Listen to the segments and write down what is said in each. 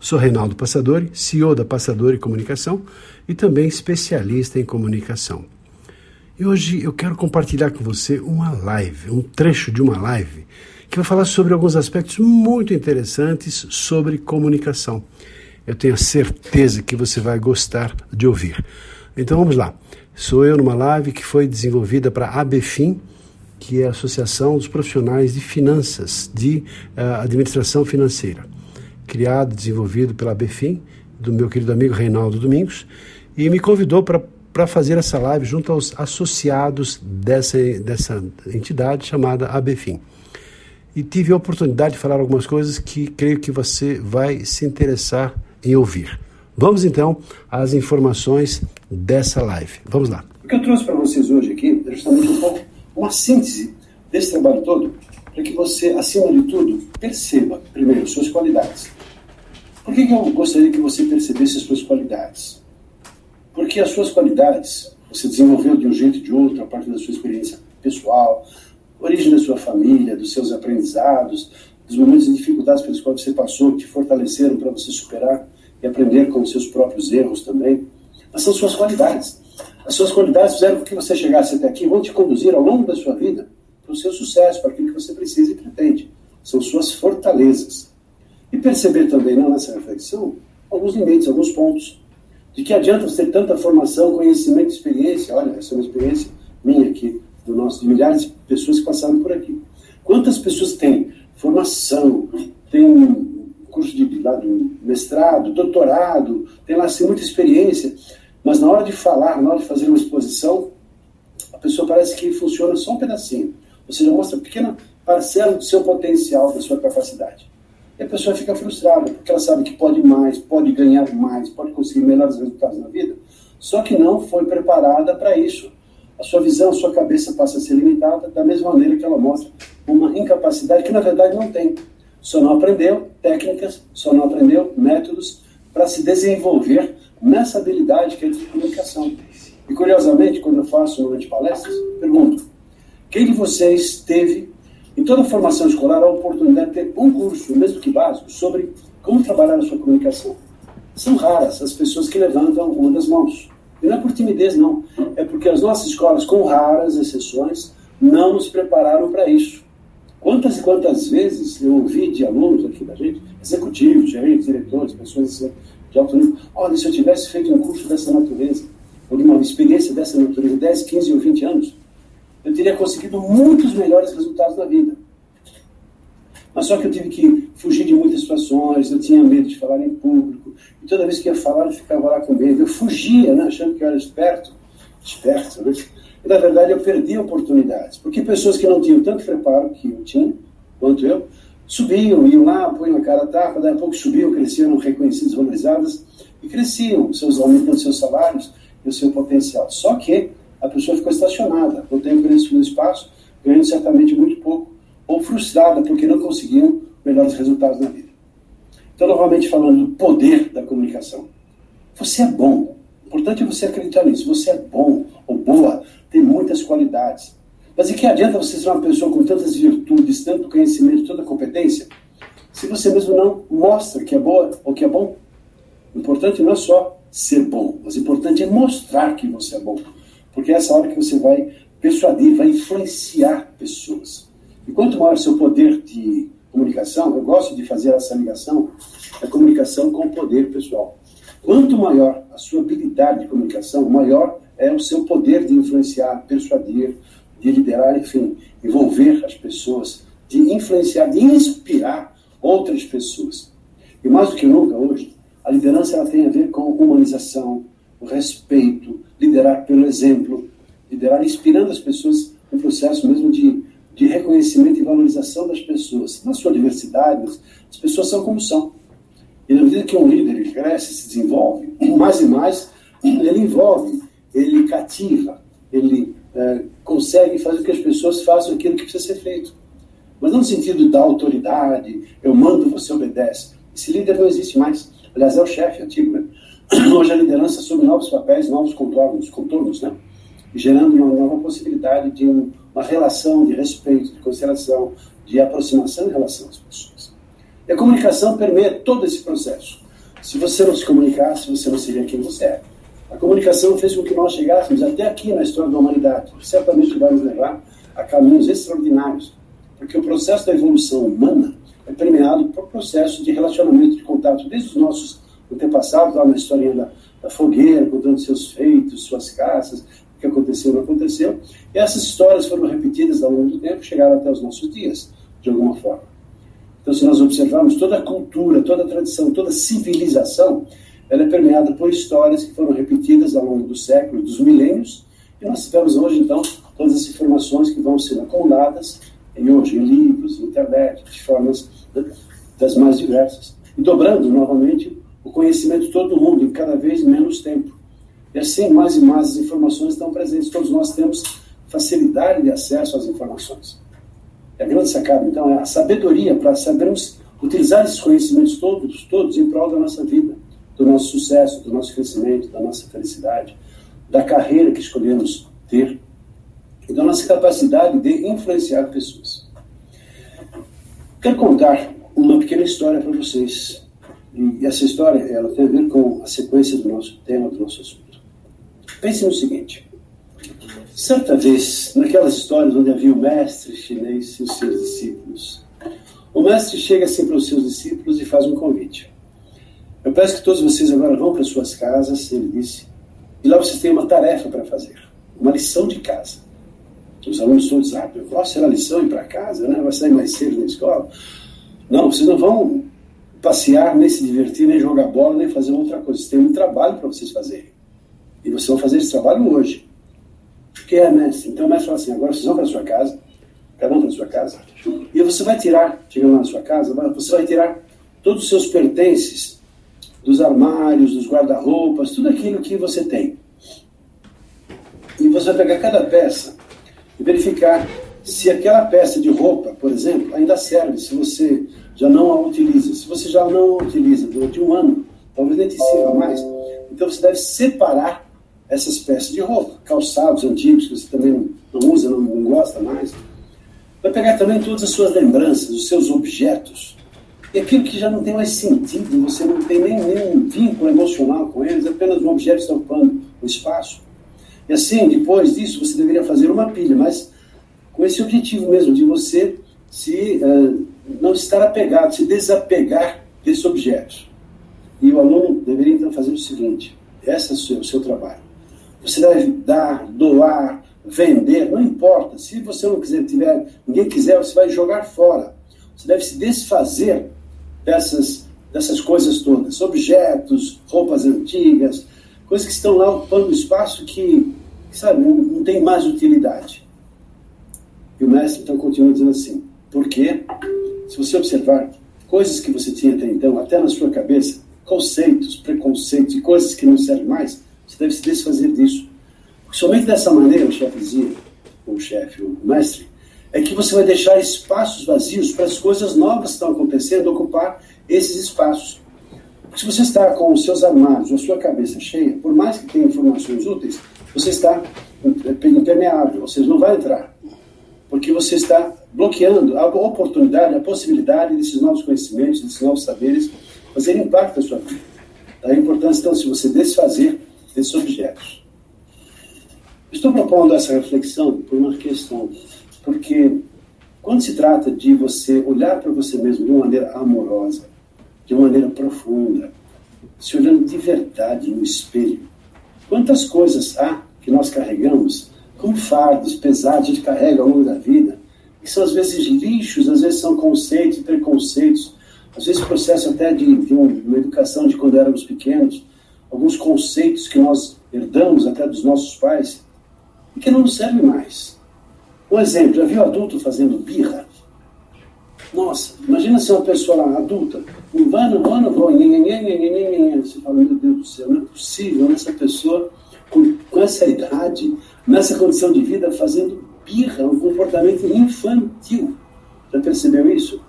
Sou Reinaldo Passadori, CEO da Passadori Comunicação e também especialista em comunicação. E hoje eu quero compartilhar com você uma live, um trecho de uma live, que vai falar sobre alguns aspectos muito interessantes sobre comunicação. Eu tenho a certeza que você vai gostar de ouvir. Então vamos lá. Sou eu numa live que foi desenvolvida para a ABFIM, que é a Associação dos Profissionais de Finanças, de uh, Administração Financeira criado, desenvolvido pela BFIM, do meu querido amigo Reinaldo Domingos, e me convidou para fazer essa live junto aos associados dessa, dessa entidade chamada ABFIM. E tive a oportunidade de falar algumas coisas que creio que você vai se interessar em ouvir. Vamos então às informações dessa live. Vamos lá. O que eu trouxe para vocês hoje aqui é justamente um pouco uma síntese desse trabalho todo, para que você, acima de tudo, perceba, primeiro, suas qualidades. Por que, eu gostaria que você percebesse as suas qualidades? Porque as suas qualidades você desenvolveu de um jeito ou de outro, a partir da sua experiência pessoal, origem da sua família, dos seus aprendizados, dos momentos de dificuldades pelos quais você passou, que te fortaleceram para você superar e aprender com os seus próprios erros também. Mas são suas qualidades. As suas qualidades fizeram com que você chegasse até aqui, vão te conduzir ao longo da sua vida para o seu sucesso, para aquilo que você precisa e pretende. São suas fortalezas. Perceber também não, nessa reflexão alguns limites, alguns pontos. De que adianta você ter tanta formação, conhecimento, experiência? Olha, essa é uma experiência minha aqui, do nosso, de milhares de pessoas que passaram por aqui. Quantas pessoas têm formação, têm curso de, lá, mestrado, doutorado, tem lá assim, muita experiência, mas na hora de falar, na hora de fazer uma exposição, a pessoa parece que funciona só um pedacinho. Ou seja, mostra pequena parcela do seu potencial, da sua capacidade. E a pessoa fica frustrada, porque ela sabe que pode mais, pode ganhar mais, pode conseguir melhores resultados na vida, só que não foi preparada para isso. A sua visão, a sua cabeça passa a ser limitada, da mesma maneira que ela mostra uma incapacidade que na verdade não tem. Só não aprendeu técnicas, só não aprendeu métodos para se desenvolver nessa habilidade que é de comunicação. E curiosamente, quando eu faço durante palestras, pergunto: quem de vocês teve em toda formação escolar, há a oportunidade de ter um curso, mesmo que básico, sobre como trabalhar a sua comunicação. São raras as pessoas que levantam uma das mãos. E não é por timidez, não. É porque as nossas escolas, com raras exceções, não nos prepararam para isso. Quantas e quantas vezes eu ouvi de alunos aqui da gente, executivos, gerentes, diretores, pessoas de alto nível, olha, se eu tivesse feito um curso dessa natureza, ou de uma experiência dessa natureza, 10, 15 ou 20 anos, eu teria conseguido muitos melhores resultados na vida. Mas só que eu tive que fugir de muitas situações, eu tinha medo de falar em público, e toda vez que ia falar eu ficava lá com medo. Eu fugia, né, achando que eu era esperto, esperto, né? E na verdade eu perdi oportunidades, porque pessoas que não tinham tanto preparo que eu tinha, quanto eu, subiam, iam lá, põem a cara a tapa, daí a pouco subiam, cresciam, reconhecidas, valorizadas, e cresciam, seus aumentando seus salários e o seu potencial. Só que a pessoa ficou estacionada, por tempo nesse espaço, ganhando certamente muito pouco, ou frustrada porque não conseguiam melhores resultados na vida. Então, novamente falando do poder da comunicação. Você é bom. O importante é você acreditar nisso. Você é bom ou boa, tem muitas qualidades. Mas e que adianta você ser uma pessoa com tantas virtudes, tanto conhecimento, tanta competência, se você mesmo não mostra que é boa ou que é bom? O importante não é só ser bom, mas o importante é mostrar que você é bom. Porque é essa hora que você vai persuadir, vai influenciar pessoas. E quanto maior o seu poder de comunicação, eu gosto de fazer essa ligação da comunicação com o poder pessoal. Quanto maior a sua habilidade de comunicação, maior é o seu poder de influenciar, persuadir, de liderar, enfim, envolver as pessoas, de influenciar, de inspirar outras pessoas. E mais do que nunca hoje, a liderança ela tem a ver com humanização, respeito, liderar pelo exemplo, liderar inspirando as pessoas no processo mesmo de, de reconhecimento e valorização das pessoas, na sua diversidade, as pessoas são como são. E na medida que um líder cresce, se desenvolve, mais e mais, ele envolve, ele cativa, ele é, consegue fazer com que as pessoas façam aquilo que precisa ser feito. Mas não no sentido da autoridade, eu mando, você obedece. Esse líder não existe mais. Aliás, é o chefe antigo. Né? Hoje a liderança assume novos papéis, novos contornos, contornos né? gerando uma nova possibilidade de uma relação de respeito, de consideração, de aproximação em relação às pessoas. E a comunicação permeia todo esse processo. Se você não se comunicasse, você não seria quem você é. A comunicação fez com que nós chegássemos até aqui na história da humanidade. Certamente vai nos levar a caminhos extraordinários, porque o processo da evolução humana é permeado por processo de relacionamento, de contato, desde os nossos antepassados, lá na historinha da, da fogueira, contando seus feitos, suas caças, o que aconteceu não aconteceu. E essas histórias foram repetidas ao longo do tempo, chegaram até os nossos dias, de alguma forma. Então, se nós observarmos toda a cultura, toda a tradição, toda a civilização, ela é permeada por histórias que foram repetidas ao longo do século, dos milênios, e nós tivemos hoje, então, todas as informações que vão sendo acumuladas em hoje, em livros, internet, de formas né, das mais diversas. E dobrando, novamente, o conhecimento de todo mundo em cada vez menos tempo. E assim, mais e mais as informações estão presentes. Todos nós temos facilidade de acesso às informações. E a grande sacada, então, é a sabedoria para sabermos utilizar esses conhecimentos todos, todos em prol da nossa vida, do nosso sucesso, do nosso crescimento, da nossa felicidade, da carreira que escolhemos ter e da nossa capacidade de influenciar pessoas. Quero contar uma pequena história para vocês. E essa história ela tem a ver com a sequência do nosso tema, do nosso assunto. Pense no seguinte. Certa vez, naquelas histórias onde havia o mestre chinês e os seus discípulos, o mestre chega assim para os seus discípulos e faz um convite. Eu peço que todos vocês agora vão para suas casas, ele disse, e lá vocês têm uma tarefa para fazer, uma lição de casa. Os alunos todos, ah, eu posso ser a lição ir para casa, né? vai sair mais cedo da escola. Não, vocês não vão passear, nem se divertir, nem jogar bola, nem fazer outra coisa. Têm um trabalho para vocês fazerem. E vocês vão fazer esse trabalho hoje. O que é, mestre? Então o mestre fala assim, agora vocês vão para sua casa, cada um para sua casa, e você vai tirar, chegando lá na sua casa, você vai tirar todos os seus pertences dos armários, dos guarda-roupas, tudo aquilo que você tem. E você vai pegar cada peça e verificar se aquela peça de roupa, por exemplo, ainda serve, se você já não a utiliza. Se você já não a utiliza durante um ano, talvez nem te sirva mais. Então você deve separar essas peças de roupa, calçados antigos que você também não usa, não, não gosta mais. Vai pegar também todas as suas lembranças, os seus objetos. E aquilo que já não tem mais sentido, você não tem nem nenhum vínculo emocional com eles, apenas um objeto está ocupando o espaço. E assim, depois disso, você deveria fazer uma pilha, mas com esse objetivo mesmo, de você se uh, não estar apegado, se desapegar desse objeto. E o aluno deveria então fazer o seguinte: esse é o seu, o seu trabalho. Você deve dar, doar, vender, não importa. Se você não quiser, tiver, ninguém quiser, você vai jogar fora. Você deve se desfazer dessas, dessas coisas todas, objetos, roupas antigas, coisas que estão lá ocupando espaço que, sabe, não, não tem mais utilidade. E o mestre então continua dizendo assim: porque, se você observar coisas que você tinha até então, até na sua cabeça, conceitos, preconceitos e coisas que não servem mais, você deve se desfazer disso. Porque somente dessa maneira, o chefe dizia, o chefe, o mestre, é que você vai deixar espaços vazios para as coisas novas que estão acontecendo ocupar esses espaços. Porque se você está com os seus armários, a sua cabeça cheia, por mais que tenha informações úteis, você está impermeável, ou seja, não vai entrar. Porque você está bloqueando a oportunidade, a possibilidade desses novos conhecimentos, desses novos saberes fazerem impacto na sua vida. Daí a importância, então, se você desfazer desses objetos. Estou propondo essa reflexão por uma questão, porque quando se trata de você olhar para você mesmo de uma maneira amorosa, de uma maneira profunda, se olhando de verdade no espelho, quantas coisas há que nós carregamos como fardos pesados, gente carrega ao longo da vida, que são às vezes lixos, às vezes são conceitos preconceitos, às vezes processo até de, de uma educação de quando éramos pequenos, alguns conceitos que nós herdamos até dos nossos pais e que não nos servem mais. Um exemplo, já viu adulto fazendo birra? Nossa, imagina se uma pessoa adulta, não vai, não vai, não vai, você fala, meu Deus do céu, não é possível essa pessoa com, com essa idade, nessa condição de vida, fazendo birra, um comportamento infantil. Já percebeu isso?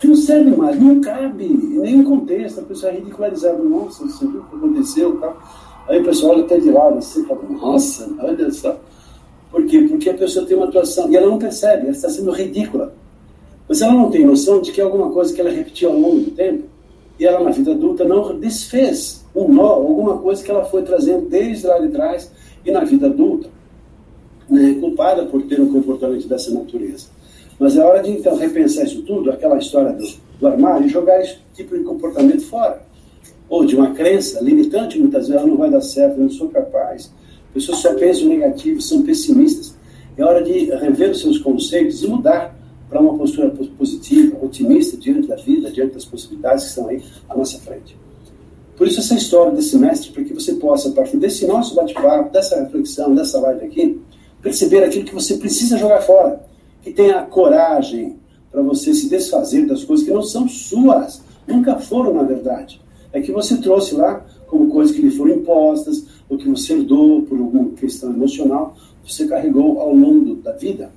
Que não serve mais, não cabe em nenhum contexto. A pessoa é ridicularizada, nossa, você viu o que aconteceu? Tal. Aí o pessoal olha até de lado assim, fala, nossa, olha só. Por quê? Porque a pessoa tem uma atuação e ela não percebe, ela está sendo ridícula. Mas ela não tem noção de que é alguma coisa que ela repetiu ao longo do tempo e ela na vida adulta não desfez um nó, alguma coisa que ela foi trazendo desde lá de trás e na vida adulta, né, culpada por ter um comportamento dessa natureza. Mas é hora de então repensar isso tudo, aquela história do, do armário, e jogar esse tipo de comportamento fora. Ou de uma crença limitante, muitas vezes, ah, não vai dar certo, eu não sou capaz. Pessoas só pensam negativo, são pessimistas. É hora de rever os seus conceitos e mudar para uma postura positiva, otimista diante da vida, diante das possibilidades que estão aí à nossa frente. Por isso, essa história desse mestre, para que você possa, a partir desse nosso bate-papo, dessa reflexão, dessa live aqui, perceber aquilo que você precisa jogar fora, que tenha coragem para você se desfazer das coisas que não são suas, nunca foram, na verdade. É que você trouxe lá como coisas que lhe foram impostas, ou que você herdou por alguma questão emocional, você carregou ao longo da vida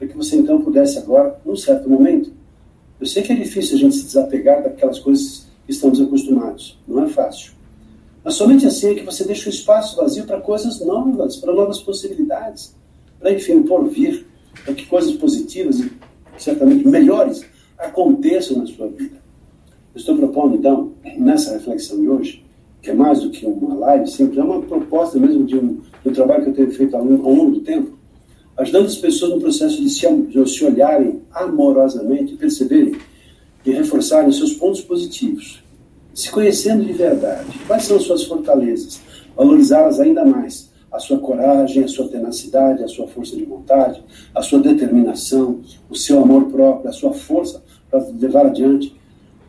para que você então pudesse agora, num certo momento, eu sei que é difícil a gente se desapegar daquelas coisas que estamos acostumados, não é fácil. Mas somente assim é que você deixa o espaço vazio para coisas novas, para novas possibilidades, para enfim, por vir, para que coisas positivas e certamente melhores aconteçam na sua vida. Eu estou propondo então, nessa reflexão de hoje, que é mais do que uma live, sempre é uma proposta mesmo de um, de um trabalho que eu tenho feito ao longo do tempo, ajudando as pessoas no processo de se, de se olharem amorosamente, perceberem e reforçarem seus pontos positivos, se conhecendo de verdade. Quais são as suas fortalezas? Valorizá-las ainda mais. A sua coragem, a sua tenacidade, a sua força de vontade, a sua determinação, o seu amor próprio, a sua força para levar adiante.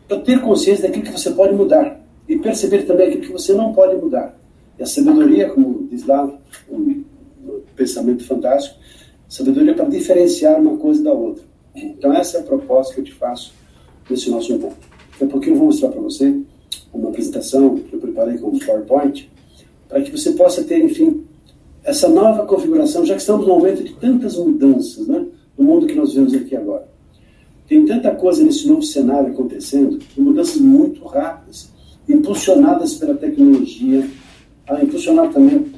Para ter consciência daquilo que você pode mudar e perceber também aquilo que você não pode mudar. E a sabedoria, como diz lá um pensamento fantástico, Sabedoria para diferenciar uma coisa da outra. Então, essa é a proposta que eu te faço nesse nosso encontro. Daqui a pouquinho eu vou mostrar para você uma apresentação que eu preparei com o PowerPoint, para que você possa ter, enfim, essa nova configuração, já que estamos num momento de tantas mudanças né, no mundo que nós vemos aqui agora. Tem tanta coisa nesse novo cenário acontecendo, mudanças muito rápidas, impulsionadas pela tecnologia, ah, impulsionadas também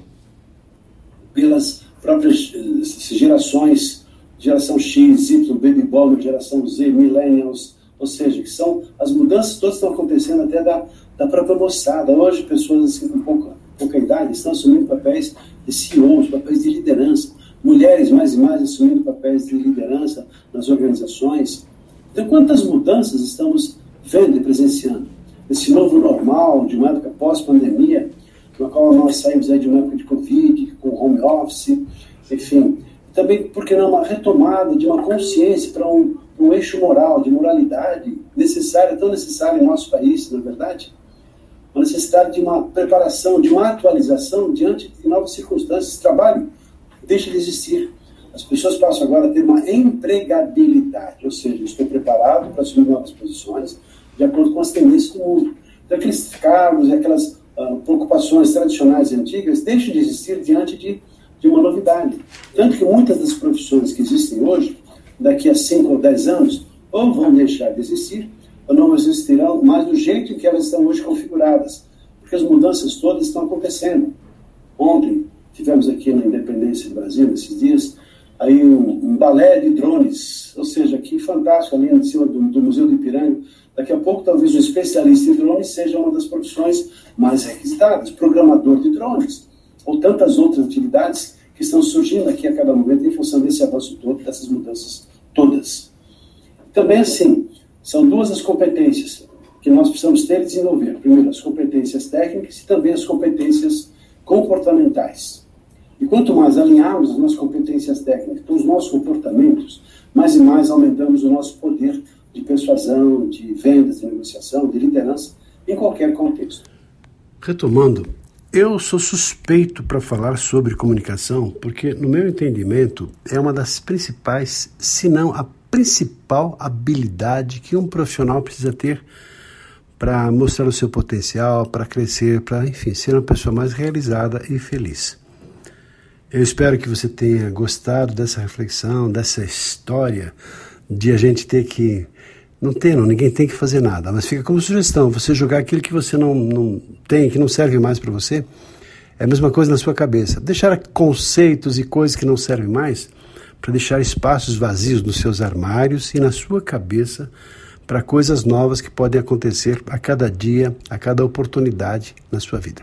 pelas próprias eh, gerações, geração X, Y, Baby Boomer, geração Z, Millennials, ou seja, que são as mudanças todas estão acontecendo até da, da própria moçada. Hoje, pessoas assim, com pouca, pouca idade estão assumindo papéis de CEOs, papéis de liderança. Mulheres mais e mais assumindo papéis de liderança nas organizações. Então, quantas mudanças estamos vendo e presenciando? Esse novo normal, de uma época pós-pandemia, na qual nós saímos aí de uma época de Covid, home office, enfim. Também, porque não, uma retomada de uma consciência para um, um eixo moral, de moralidade necessária, tão necessária em nosso país, na é verdade? Uma necessidade de uma preparação, de uma atualização diante de novas circunstâncias. Trabalho deixa de existir. As pessoas passam agora a ter uma empregabilidade, ou seja, estou preparado para assumir novas posições de acordo com as tendências do mundo. Então, aqueles cargos e aquelas uh, preocupações tradicionais e antigas deixam de existir diante de, de uma novidade. Tanto que muitas das profissões que existem hoje, daqui a 5 ou 10 anos, ou vão deixar de existir, ou não existirão mais do jeito que elas estão hoje configuradas. Porque as mudanças todas estão acontecendo. Ontem, tivemos aqui na Independência do Brasil, nesses dias, aí um, um balé de drones, ou seja, que fantástico ali em cima do, do Museu do Ipiranga, Daqui a pouco, talvez um especialista em drones seja uma das profissões mais requisitadas, programador de drones, ou tantas outras atividades que estão surgindo aqui a cada momento em função desse avanço todo, dessas mudanças todas. Também assim, são duas as competências que nós precisamos ter e desenvolver. Primeiro, as competências técnicas e também as competências comportamentais. E quanto mais alinharmos as nossas competências técnicas com os nossos comportamentos, mais e mais aumentamos o nosso poder de persuasão, de vendas, de negociação, de liderança, em qualquer contexto. Retomando, eu sou suspeito para falar sobre comunicação porque, no meu entendimento, é uma das principais, se não a principal habilidade que um profissional precisa ter para mostrar o seu potencial, para crescer, para, enfim, ser uma pessoa mais realizada e feliz. Eu espero que você tenha gostado dessa reflexão, dessa história de a gente ter que. Não tem, não, ninguém tem que fazer nada, mas fica como sugestão: você jogar aquilo que você não, não tem, que não serve mais para você, é a mesma coisa na sua cabeça. Deixar conceitos e coisas que não servem mais para deixar espaços vazios nos seus armários e na sua cabeça para coisas novas que podem acontecer a cada dia, a cada oportunidade na sua vida.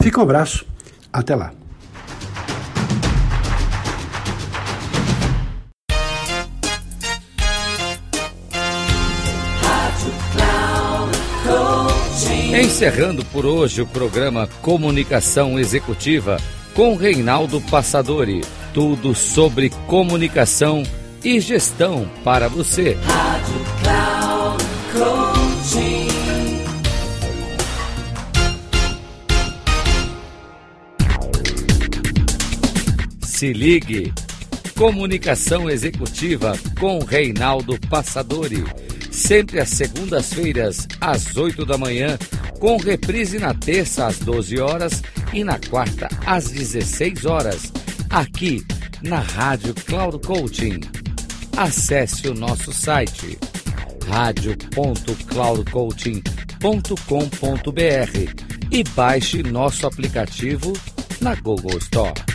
Fica um abraço, até lá. Encerrando por hoje o programa Comunicação Executiva com Reinaldo Passadori. Tudo sobre comunicação e gestão para você. Rádio Cloud. Se ligue. Comunicação Executiva com Reinaldo Passadori. Sempre às segundas-feiras, às 8 da manhã, com reprise na terça às 12 horas e na quarta às 16 horas, aqui na Rádio Cloud Coaching. Acesse o nosso site radio.cloudcoaching.com.br e baixe nosso aplicativo na Google Store.